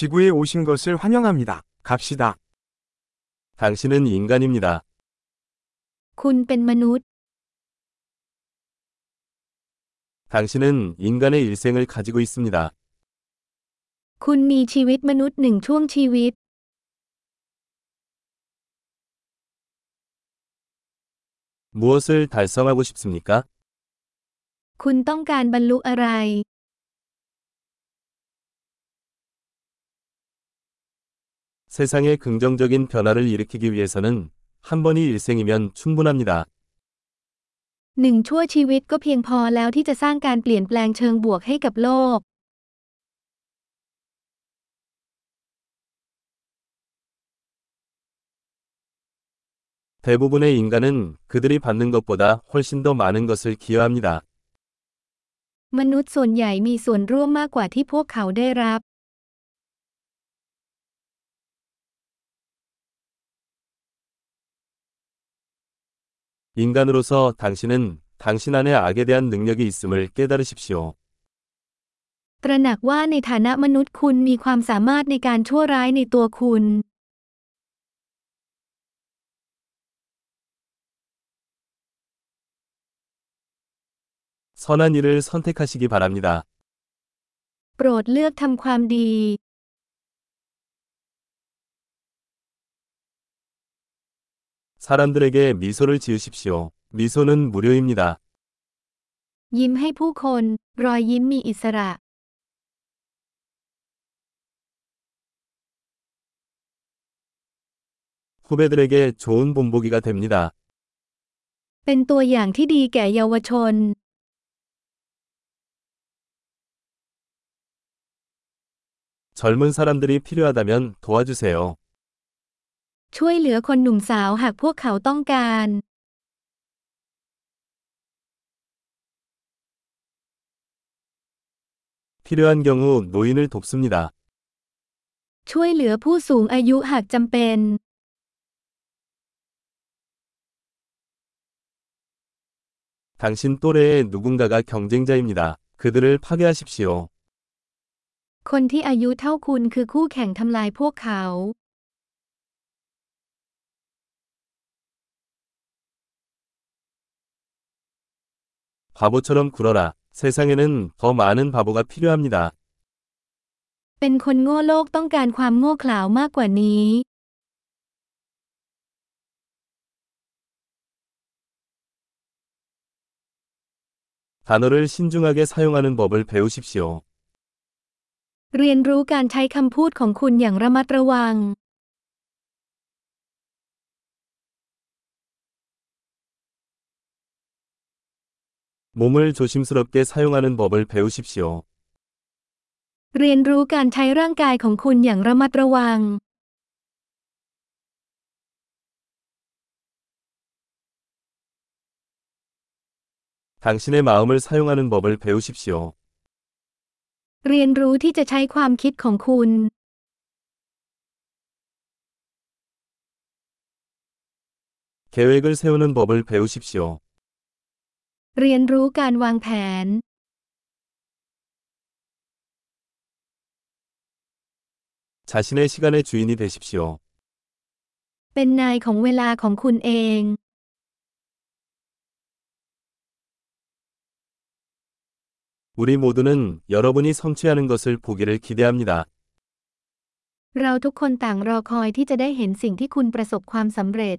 지구에 오신 것을 환영합니다. 갑시다. 당신은 인간입니다. คุณเป็นมนุษย์ 당신은 인간의 일생을 가지고 있습니다. คุณมีชีวิตมนุษย์หนึ่งช่วงชีวิต 무엇을 달성하고 싶습니까? คุณต้องการบรรลุอะไร 세상에 긍정적인 변화를 일으키기 위해서는 한 번이 일생이면 충분합니다. หนึ่งชั่วชีวิตก็เพียงพอแล้วที่จะสร้างการเปลี่ยนแปลงเชิงบวกให้กับโลก 대부분의 인간은 그들이 받는 것보다 훨씬 더 많은 것을 기여합니다. มนุษย์ส่วนใหญ่มีส่วนร่วมมากกว่าที่พวกเขาได้รับ 인간으로서 당신은 당신 안에 악에 대한 능력이 있음을 깨달으십시오. ตระหนักว่าในฐานะมนุษย์คุณมีความสามารถในการชั่วร้ายในตัวคุณ 선한 일을 선택하시기 바랍니다. โปรดเลือกทำความดี 사람들에게 미소를 지으십시오. 미소는 무료입니다. ยิ้มให้ผู้คน รอยยิ้มมีอิสระ 후배들에게 좋은 본보기가 됩니다. เป็นตัวอย่างที่ดีแก่เยาวชน 젊은 사람들이 필요하다면 도와주세요. ช่วยเหลือคนหนุ่มสาวหากพวกเขาต้องการ 필요한 경우 노인을 돕습니다. ช่วยเหลือผู้สูงอายุหากจำเป็น 당신 또래의 누군가가 경쟁자입니다. 그들을 파괴하십시오. คนที่อายุเท่าคุณคือคู่แข่งทำลายพวกเขา 바보처럼 굴어라. 세상에는 더 많은 바보가 필요합니다. เป็นคนโง่โลกต้องการความโง่เขลาวมากกว่านี้ 단어를 신중하게 사용하는 법을 배우십시오. เรียนรู้การใช้คำพูดของคุณอย่างระมัดระวัง 몸을 조심스럽게 사용하는 법을 배우십시오. เรียนรู้การใช้ร่างกายของคุณอย่างระมัดระวัง 당신의 마음을 사용하는 법을 배우십시오. เรียนรู้ที่จะใช้ความคิดของคุณ 계획을 세우는 법을 배우십시오. เรียนรู้การวางแผน 자신의 시간의 주인이 되십시오. เป็นนายของเวลาของคุณเอง 우리 모두는 여러분이 성취하는 것을 보기를 기대합니다. เราทุกคนต่างรอคอยที่จะได้เห็นสิ่งที่คุณประสบความสำเร็จ